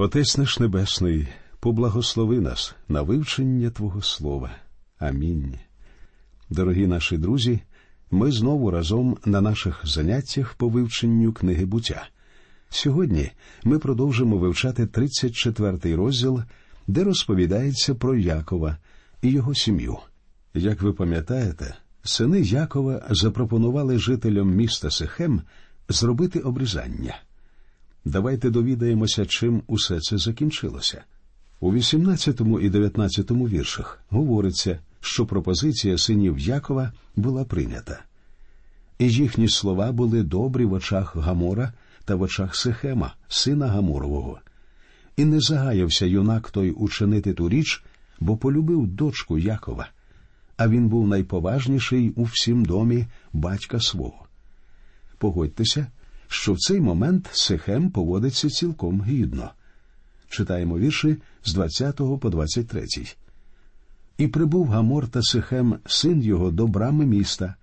Отець наш Небесний, поблагослови нас на вивчення Твого Слова. Амінь. Дорогі наші друзі, ми знову разом на наших заняттях по вивченню книги буття. Сьогодні ми продовжимо вивчати 34-й розділ, де розповідається про Якова і його сім'ю. Як ви пам'ятаєте, сини Якова запропонували жителям міста Сихем зробити обрізання. Давайте довідаємося, чим усе це закінчилося. У 18 і 19 віршах говориться, що пропозиція синів Якова була прийнята. І їхні слова були добрі в очах Гамора та в очах Сихема, сина Гаморового. І не загаявся юнак той учинити ту річ, бо полюбив дочку Якова, а він був найповажніший у всім домі батька свого. Погодьтеся, що в цей момент Сихем поводиться цілком гідно. Читаємо вірші з 20 по 23. І прибув Гамор та Сихем, син його, до брами міста,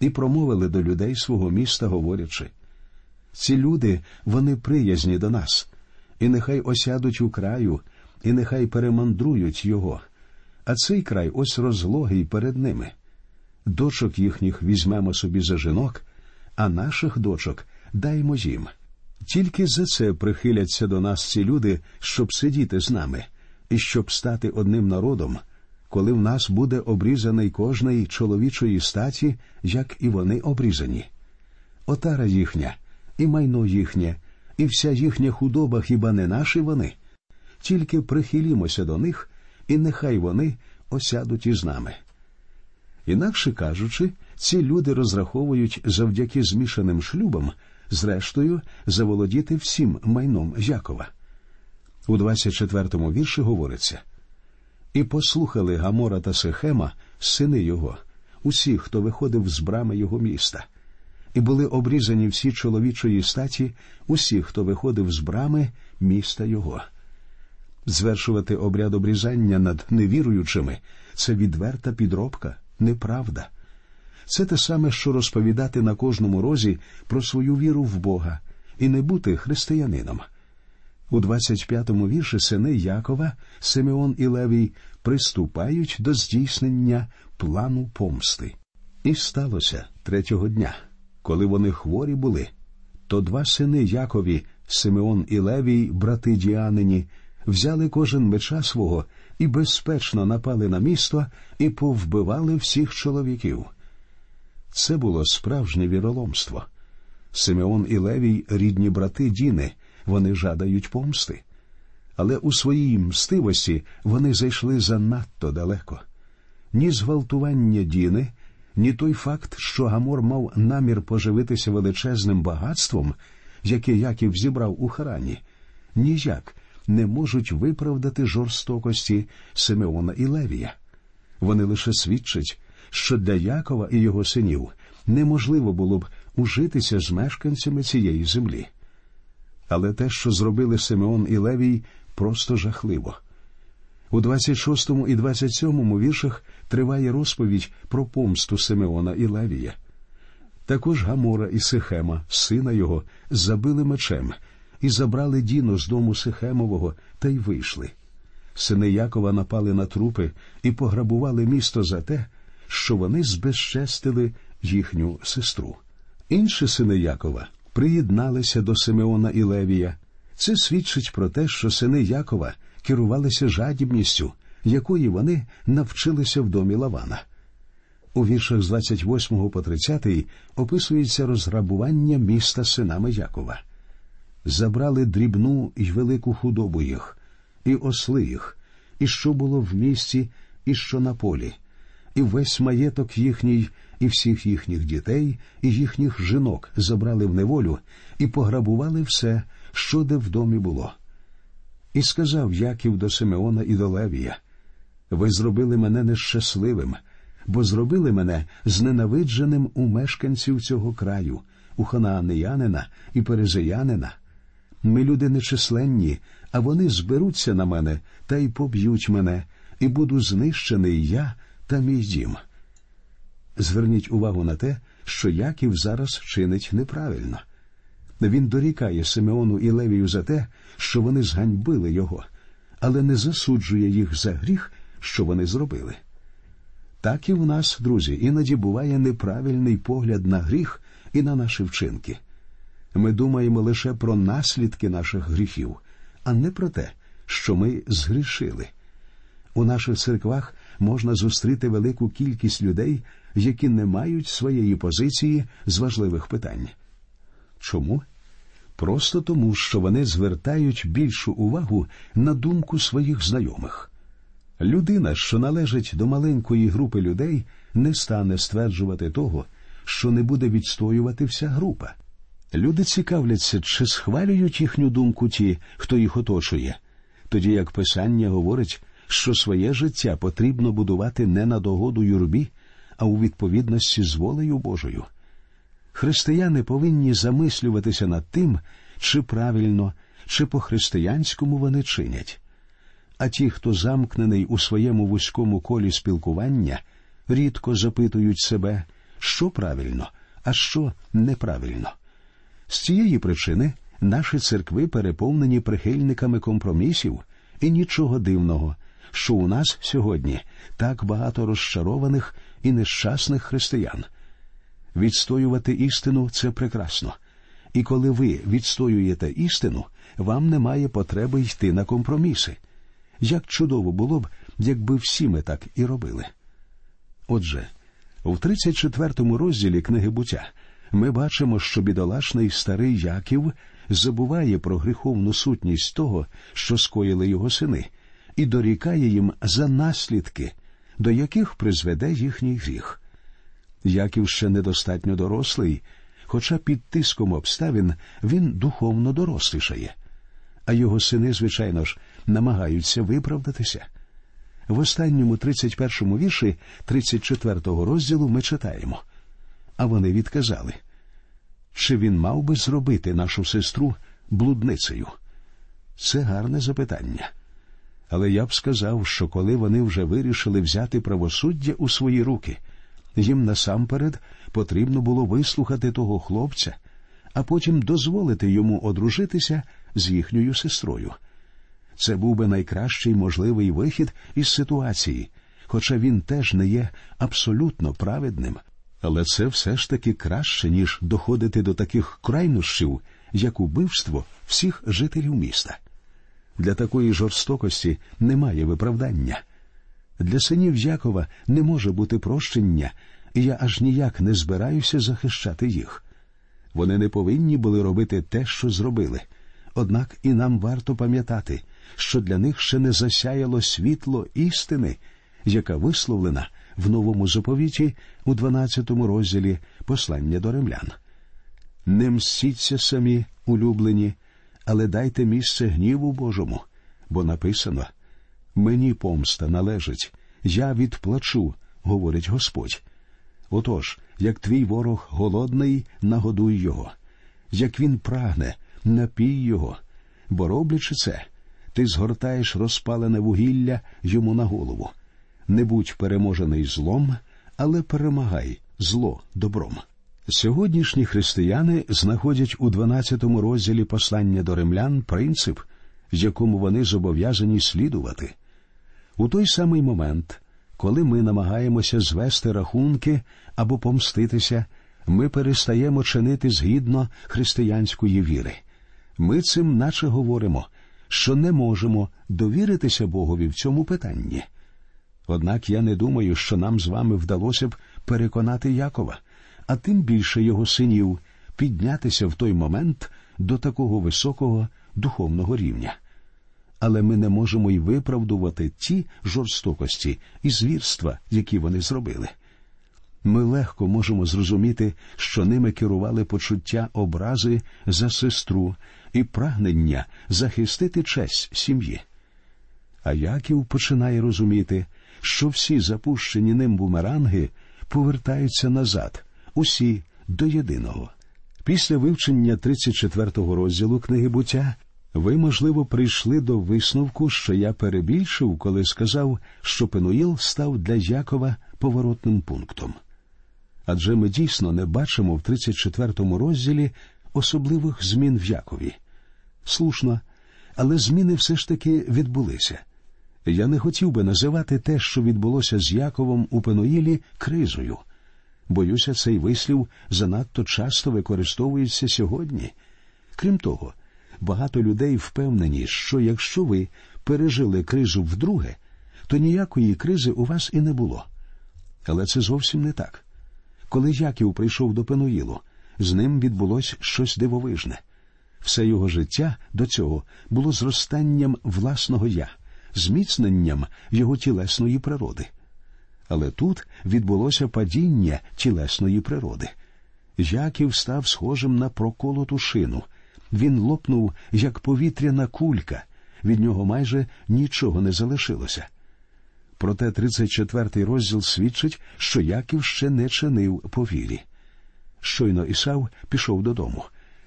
і промовили до людей свого міста, говорячи ці люди, вони приязні до нас, і нехай осядуть у краю, і нехай перемандрують його. А цей край ось розлогий перед ними. Дочок їхніх візьмемо собі за жінок, а наших дочок даймо їм. Тільки за це прихиляться до нас ці люди, щоб сидіти з нами, і щоб стати одним народом, коли в нас буде обрізаний кожний чоловічої статі, як і вони обрізані. Отара їхня, і майно їхнє, і вся їхня худоба хіба не наші вони? Тільки прихилімося до них, і нехай вони осядуть із нами. Інакше кажучи, ці люди розраховують завдяки змішаним шлюбам, зрештою, заволодіти всім майном Якова. У 24-му вірші говориться і послухали Гамора та Сехема, сини його, усі, хто виходив з брами його міста, і були обрізані всі чоловічої статі, усі, хто виходив з брами міста його. Звершувати обряд обрізання над невіруючими це відверта підробка, неправда. Це те саме, що розповідати на кожному розі про свою віру в Бога і не бути християнином. У 25-му вірші сини Якова, Симеон і Левій приступають до здійснення плану помсти. І сталося третього дня, коли вони хворі були, то два сини Якові, Симеон і Левій, брати Діанині, взяли кожен меча свого і безпечно напали на місто і повбивали всіх чоловіків. Це було справжнє віроломство. Симеон і Левій рідні брати Діни, вони жадають помсти. Але у своїй мстивості вони зайшли занадто далеко. Ні зґвалтування Діни, ні той факт, що Гамор мав намір поживитися величезним багатством, яке Яків зібрав у Харані, ніяк не можуть виправдати жорстокості Симеона і Левія. Вони лише свідчать, що для Якова і його синів неможливо було б ужитися з мешканцями цієї землі. Але те, що зробили Симеон і Левій, просто жахливо. У 26 і 27 віршах триває розповідь про помсту Симеона і Левія. Також Гамора і Сихема, сина його, забили мечем і забрали Діну з дому Сихемового та й вийшли. Сини Якова напали на трупи і пограбували місто за те, що вони збезчестили їхню сестру. Інші сини Якова приєдналися до Симеона і Левія. Це свідчить про те, що сини Якова керувалися жадібністю, якої вони навчилися в домі Лавана. У віршах з 28 по 30 описується розграбування міста синами Якова. Забрали дрібну й велику худобу їх, і осли їх, і що було в місті, і що на полі, і весь маєток їхній, і всіх їхніх дітей, і їхніх жінок забрали в неволю і пограбували все, що де в домі було. І сказав Яків до Симеона і до Левія Ви зробили мене нещасливим, бо зробили мене зненавидженим у мешканців цього краю, у ханаанеянина і перезеянина. Ми люди нечисленні, а вони зберуться на мене та й поб'ють мене, і буду знищений я та мій дім. Зверніть увагу на те, що Яків зараз чинить неправильно. Він дорікає Симеону і Левію за те, що вони зганьбили його, але не засуджує їх за гріх, що вони зробили. Так і в нас, друзі, іноді буває неправильний погляд на гріх і на наші вчинки. Ми думаємо лише про наслідки наших гріхів, а не про те, що ми згрішили. У наших церквах можна зустріти велику кількість людей, які не мають своєї позиції з важливих питань. Чому? Просто тому, що вони звертають більшу увагу на думку своїх знайомих. Людина, що належить до маленької групи людей, не стане стверджувати того, що не буде відстоювати вся група. Люди цікавляться, чи схвалюють їхню думку ті, хто їх оточує, тоді як Писання говорить, що своє життя потрібно будувати не на догоду юрбі, а у відповідності з волею Божою. Християни повинні замислюватися над тим, чи правильно, чи по-християнському вони чинять. А ті, хто замкнений у своєму вузькому колі спілкування, рідко запитують себе, що правильно, а що неправильно. З цієї причини наші церкви переповнені прихильниками компромісів, і нічого дивного, що у нас сьогодні так багато розчарованих і нещасних християн. Відстоювати істину це прекрасно. І коли ви відстоюєте істину, вам немає потреби йти на компроміси. Як чудово було б, якби всі ми так і робили. Отже, у 34-му розділі книги буття ми бачимо, що бідолашний старий Яків забуває про гріховну сутність того, що скоїли його сини, і дорікає їм за наслідки, до яких призведе їхній гріх. Яків ще недостатньо дорослий, хоча під тиском обставин він духовно дорослішає, а його сини, звичайно ж, намагаються виправдатися. В останньому 31-му вірші 34-го розділу ми читаємо. А вони відказали, чи він мав би зробити нашу сестру блудницею? Це гарне запитання. Але я б сказав, що коли вони вже вирішили взяти правосуддя у свої руки, їм насамперед потрібно було вислухати того хлопця, а потім дозволити йому одружитися з їхньою сестрою. Це був би найкращий можливий вихід із ситуації, хоча він теж не є абсолютно праведним. Але це все ж таки краще, ніж доходити до таких крайнощів, як убивство всіх жителів міста. Для такої жорстокості немає виправдання. Для синів Якова не може бути прощення, і я аж ніяк не збираюся захищати їх. Вони не повинні були робити те, що зробили. Однак і нам варто пам'ятати, що для них ще не засяяло світло істини, яка висловлена в новому заповіті у 12 розділі послання до римлян. Не мстіться самі, улюблені, але дайте місце гніву Божому, бо написано Мені помста належить, я відплачу, говорить Господь. Отож, як твій ворог голодний, нагодуй його, як він прагне, напій його, бо роблячи це, ти згортаєш розпалене вугілля йому на голову. Не будь переможений злом, але перемагай зло добром. Сьогоднішні християни знаходять у 12 розділі послання до римлян принцип, якому вони зобов'язані слідувати. У той самий момент, коли ми намагаємося звести рахунки або помститися, ми перестаємо чинити згідно християнської віри. Ми цим наче говоримо, що не можемо довіритися Богові в цьому питанні. Однак я не думаю, що нам з вами вдалося б переконати Якова, а тим більше його синів піднятися в той момент до такого високого духовного рівня. Але ми не можемо й виправдувати ті жорстокості і звірства, які вони зробили. Ми легко можемо зрозуміти, що ними керували почуття образи за сестру і прагнення захистити честь сім'ї. А Яків починає розуміти, що всі запущені ним бумеранги повертаються назад, усі до єдиного. Після вивчення 34-го розділу книги буття ви, можливо, прийшли до висновку, що я перебільшив, коли сказав, що Пенуїл став для Якова поворотним пунктом. Адже ми дійсно не бачимо в 34-му розділі особливих змін в Якові. Слушно, але зміни все ж таки відбулися. Я не хотів би називати те, що відбулося з Яковом у Пеноїлі, кризою. Боюся, цей вислів занадто часто використовується сьогодні. Крім того, багато людей впевнені, що якщо ви пережили кризу вдруге, то ніякої кризи у вас і не було. Але це зовсім не так. Коли Яків прийшов до Пенуїлу, з ним відбулось щось дивовижне. Все його життя до цього було зростанням власного я, зміцненням його тілесної природи. Але тут відбулося падіння тілесної природи. Яків став схожим на проколоту шину. Він лопнув, як повітряна кулька, від нього майже нічого не залишилося. Проте 34-й розділ свідчить, що Яків ще не чинив по вірі. Щойно Ісав пішов додому.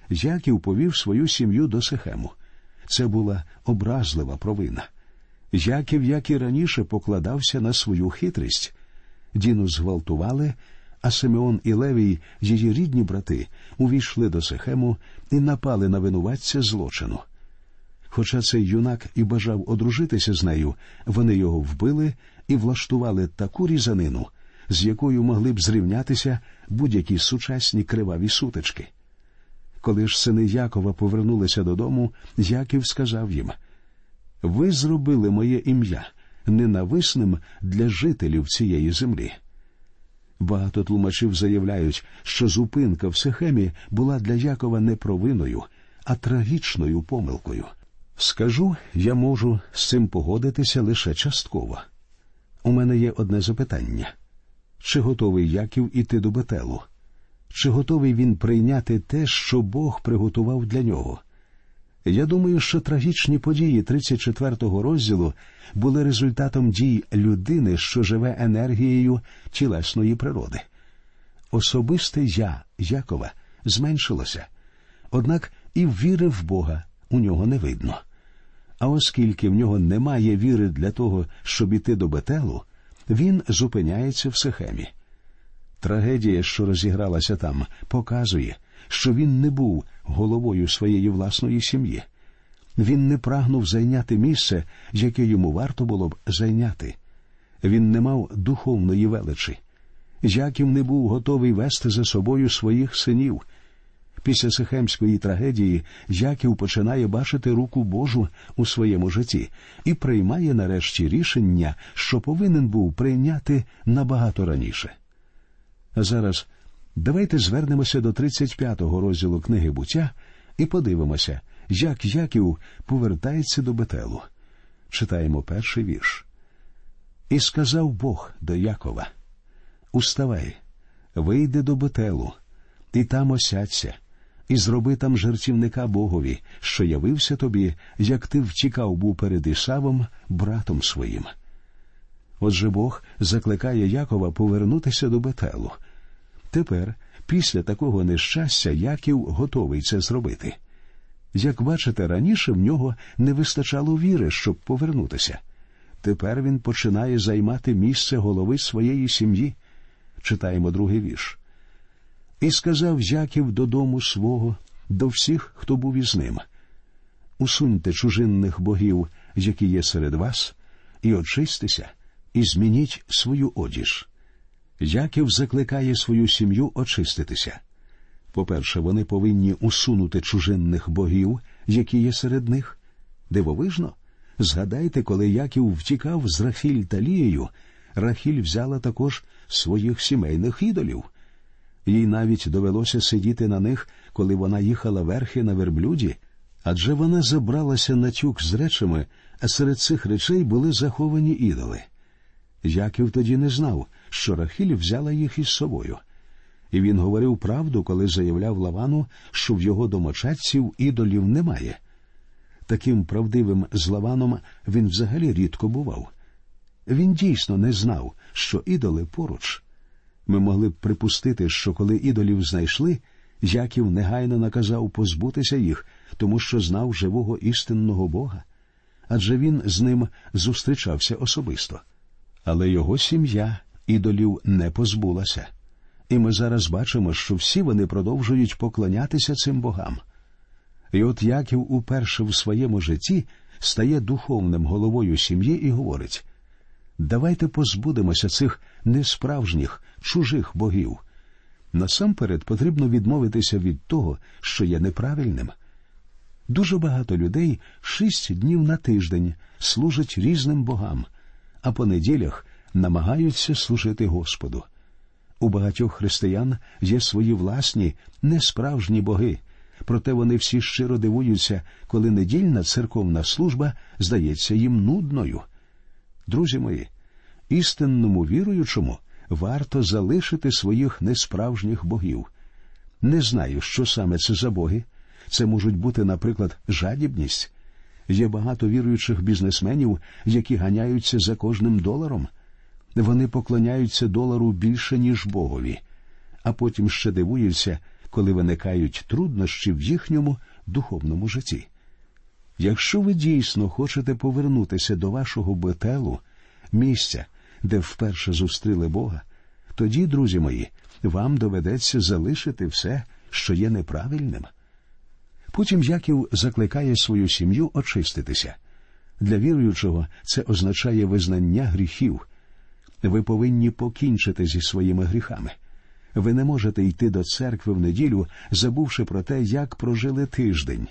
Яків повів свою сім'ю до Сихему. Це була образлива провина. Яків, як і раніше, покладався на свою хитрість. Діну зґвалтували, а Симеон і Левій, її рідні брати, увійшли до Сихему і напали на винуватця злочину. Хоча цей юнак і бажав одружитися з нею, вони його вбили і влаштували таку різанину, з якою могли б зрівнятися будь-які сучасні криваві сутички. Коли ж сини Якова повернулися додому, Яків сказав їм Ви зробили моє ім'я ненависним для жителів цієї землі. Багато тлумачів заявляють, що зупинка в Сихемі була для Якова не провиною, а трагічною помилкою. Скажу, я можу з цим погодитися лише частково. У мене є одне запитання чи готовий Яків іти до Бетелу? Чи готовий він прийняти те, що Бог приготував для нього? Я думаю, що трагічні події 34-го розділу були результатом дій людини, що живе енергією тілесної природи. Особисте я, Якова, зменшилося, однак і віри в Бога у нього не видно. А оскільки в нього немає віри для того, щоб іти до Бетелу, він зупиняється в Сихемі. Трагедія, що розігралася там, показує, що він не був головою своєї власної сім'ї. Він не прагнув зайняти місце, яке йому варто було б зайняти. Він не мав духовної величі. Яків не був готовий вести за собою своїх синів. Після Сихемської трагедії Яків починає бачити руку Божу у своєму житті і приймає нарешті рішення, що повинен був прийняти набагато раніше. Зараз давайте звернемося до 35-го розділу книги буття і подивимося, як Яків повертається до Бетелу. Читаємо перший вірш. І сказав Бог до Якова: Уставай, вийди до Бетелу, і там осядься і зроби там жертівника Богові, що явився тобі, як ти втікав був перед Ісавом, братом своїм. Отже Бог закликає Якова повернутися до Бетелу. Тепер, після такого нещастя, Яків готовий це зробити. Як бачите, раніше в нього не вистачало віри, щоб повернутися. Тепер він починає займати місце голови своєї сім'ї. Читаємо другий вірш. І сказав Яків додому свого, до всіх, хто був із ним. Усуньте чужинних богів, які є серед вас, і очистися, і змініть свою одіж. Яків закликає свою сім'ю очиститися. По-перше, вони повинні усунути чужинних богів, які є серед них. Дивовижно. Згадайте, коли Яків втікав з Рахіль та Лією, Рахіль взяла також своїх сімейних ідолів. Їй навіть довелося сидіти на них, коли вона їхала верхи на верблюді, адже вона забралася на тюк з речами, а серед цих речей були заховані ідоли. Яків тоді не знав, що Рахіль взяла їх із собою. І він говорив правду, коли заявляв Лавану, що в його домочадців ідолів немає. Таким правдивим з Лаваном він взагалі рідко бував. Він дійсно не знав, що ідоли поруч. Ми могли б припустити, що коли ідолів знайшли, Яків негайно наказав позбутися їх, тому що знав живого істинного Бога. Адже він з ним зустрічався особисто. Але його сім'я ідолів не позбулася. І ми зараз бачимо, що всі вони продовжують поклонятися цим богам. І от Яків уперше в своєму житті стає духовним головою сім'ї і говорить давайте позбудемося цих несправжніх, чужих богів. Насамперед потрібно відмовитися від того, що є неправильним. Дуже багато людей шість днів на тиждень служать різним богам, а по неділях намагаються служити Господу. У багатьох християн є свої власні несправжні боги, проте вони всі щиро дивуються, коли недільна церковна служба здається їм нудною. Друзі мої, істинному віруючому варто залишити своїх несправжніх богів. Не знаю, що саме це за боги. Це можуть бути, наприклад, жадібність. Є багато віруючих бізнесменів, які ганяються за кожним доларом. Вони поклоняються долару більше, ніж Богові, а потім ще дивуються, коли виникають труднощі в їхньому духовному житті. Якщо ви дійсно хочете повернутися до вашого бетелу, місця, де вперше зустріли Бога, тоді, друзі мої, вам доведеться залишити все, що є неправильним. Потім Яків закликає свою сім'ю очиститися. Для віруючого це означає визнання гріхів. Ви повинні покінчити зі своїми гріхами. Ви не можете йти до церкви в неділю, забувши про те, як прожили тиждень.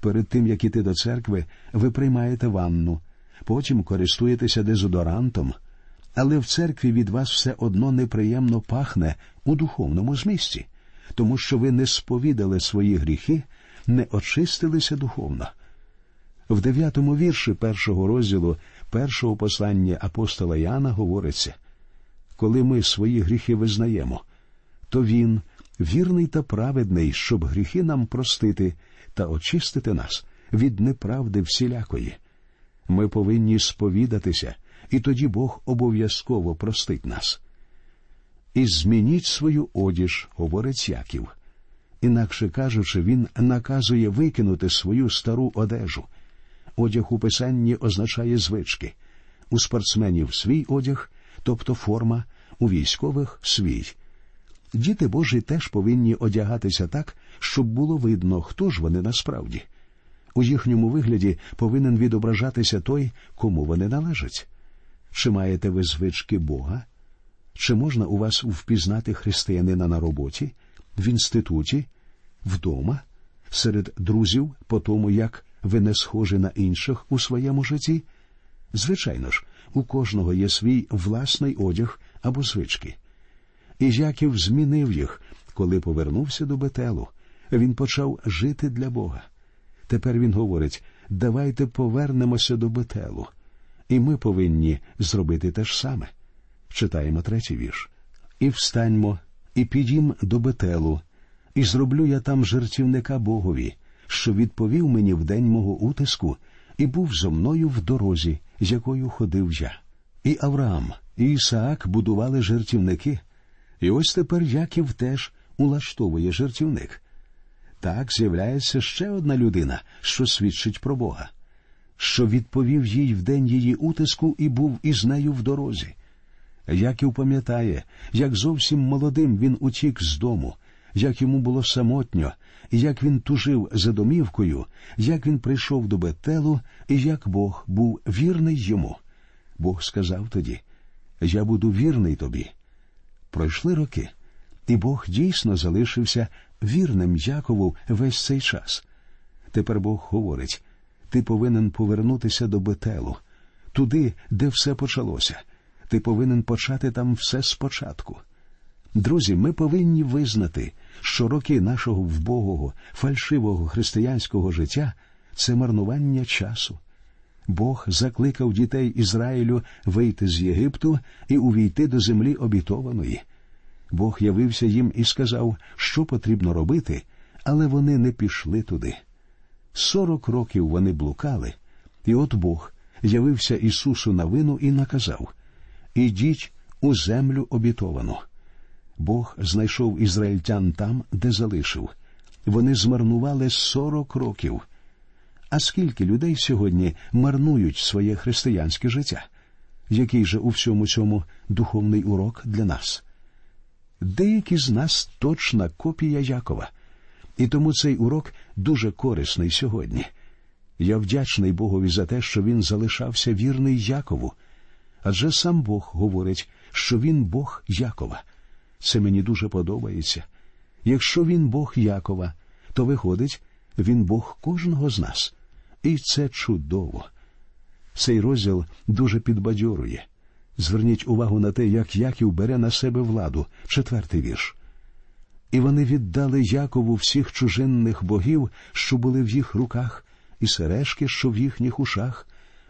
Перед тим як іти до церкви, ви приймаєте ванну, потім користуєтеся дезодорантом, але в церкві від вас все одно неприємно пахне у духовному змісті, тому що ви не сповідали свої гріхи, не очистилися духовно. В дев'ятому вірші першого розділу першого послання апостола Яна говориться коли ми свої гріхи визнаємо, то Він вірний та праведний, щоб гріхи нам простити та очистити нас від неправди всілякої. Ми повинні сповідатися, і тоді Бог обов'язково простить нас. І змініть свою одіж, говорить Яків. Інакше кажучи, він наказує викинути свою стару одежу. Одяг у писанні означає звички. У спортсменів свій одяг, тобто форма, у військових свій. Діти Божі теж повинні одягатися так, щоб було видно, хто ж вони насправді. У їхньому вигляді повинен відображатися той, кому вони належать. Чи маєте ви звички Бога? Чи можна у вас впізнати християнина на роботі, в інституті, вдома, серед друзів, по тому, як ви не схожі на інших у своєму житті? Звичайно ж, у кожного є свій власний одяг або звички. І Яків змінив їх, коли повернувся до Бетелу. Він почав жити для Бога. Тепер він говорить давайте повернемося до Бетелу. І ми повинні зробити те ж саме. Читаємо третій вірш. І встаньмо, і підім до Бетелу, і зроблю я там жертівника Богові, що відповів мені в день мого утиску, і був зо мною в дорозі, з якою ходив я. І Авраам, і Ісаак будували жертівники. І ось тепер Яків теж улаштовує жертівник. Так з'являється ще одна людина, що свідчить про Бога, що відповів їй в день її утиску і був із нею в дорозі. Яків пам'ятає, як зовсім молодим він утік з дому, як йому було самотньо, як він тужив за домівкою, як він прийшов до Бетелу, і як Бог був вірний йому. Бог сказав тоді: Я буду вірний тобі. Пройшли роки, і Бог дійсно залишився вірним Якову весь цей час. Тепер Бог говорить ти повинен повернутися до Бетелу, туди, де все почалося. Ти повинен почати там все спочатку. Друзі, ми повинні визнати, що роки нашого вбогого, фальшивого християнського життя це марнування часу. Бог закликав дітей Ізраїлю вийти з Єгипту і увійти до землі обітованої. Бог явився їм і сказав, що потрібно робити, але вони не пішли туди. Сорок років вони блукали, і от Бог явився Ісусу на вину і наказав Ідіть у землю обітовану. Бог знайшов ізраїльтян там, де залишив. Вони змарнували сорок років. А скільки людей сьогодні марнують своє християнське життя? Який же у всьому цьому духовний урок для нас? деякі з нас точна копія Якова. І тому цей урок дуже корисний сьогодні. Я вдячний Богові за те, що він залишався вірний Якову. Адже сам Бог говорить, що він Бог Якова. Це мені дуже подобається. Якщо він Бог Якова, то виходить, він Бог кожного з нас. І це чудово. Цей розділ дуже підбадьорує. Зверніть увагу на те, як Яків бере на себе владу, четвертий вірш. І вони віддали Якову всіх чужинних богів, що були в їх руках, і сережки, що в їхніх ушах,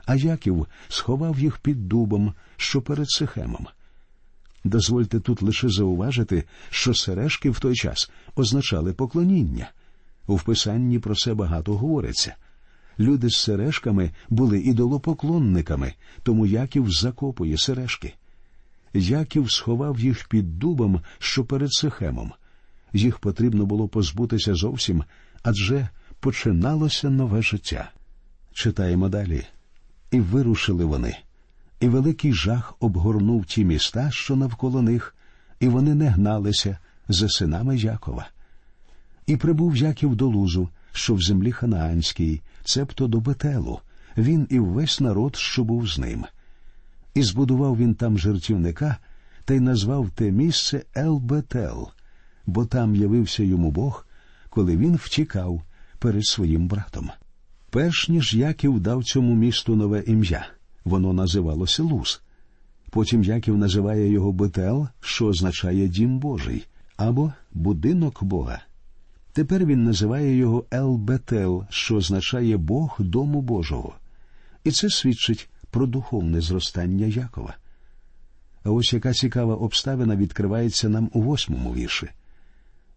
а Яків сховав їх під дубом, що перед Сихемом. Дозвольте тут лише зауважити, що сережки в той час означали поклоніння. У вписанні про це багато говориться. Люди з сережками були ідолопоклонниками, тому Яків закопує сережки. Яків сховав їх під дубом, що перед Сихемом. Їх потрібно було позбутися зовсім, адже починалося нове життя. Читаємо далі. І вирушили вони, і великий жах обгорнув ті міста, що навколо них, і вони не гналися за синами Якова. І прибув Яків до Лузу, що в землі Ханаанській, цебто до Бетелу, він і весь народ, що був з ним. І збудував він там жертівника та й назвав те місце Ел-Бетел, бо там явився йому Бог, коли він втікав перед своїм братом. Перш ніж Яків дав цьому місту нове ім'я, воно називалося Луз. Потім Яків називає його Бетел, що означає Дім Божий, або будинок Бога. Тепер він називає його Ел-Бетел, що означає Бог дому Божого. І це свідчить про духовне зростання Якова. А ось яка цікава обставина відкривається нам у восьмому вірші.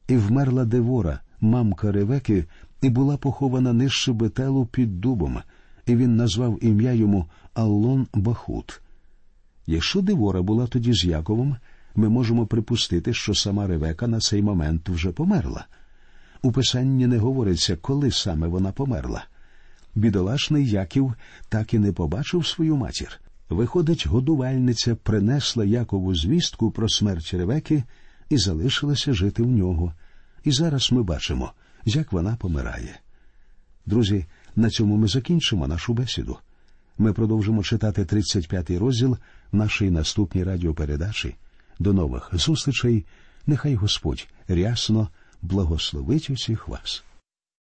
І вмерла Девора, мамка Ревеки, і була похована нижче Бетелу під дубом, і він назвав ім'я йому Аллон Бахут. Якщо Девора була тоді з Яковом, ми можемо припустити, що сама Ревека на цей момент вже померла. У писанні не говориться, коли саме вона померла. Бідолашний Яків так і не побачив свою матір. Виходить, годувальниця принесла Якову звістку про смерть Ревеки і залишилася жити в нього. І зараз ми бачимо, як вона помирає. Друзі, на цьому ми закінчимо нашу бесіду. Ми продовжимо читати 35-й розділ нашої наступній радіопередачі. До нових зустрічей. Нехай Господь рясно благословить усіх вас.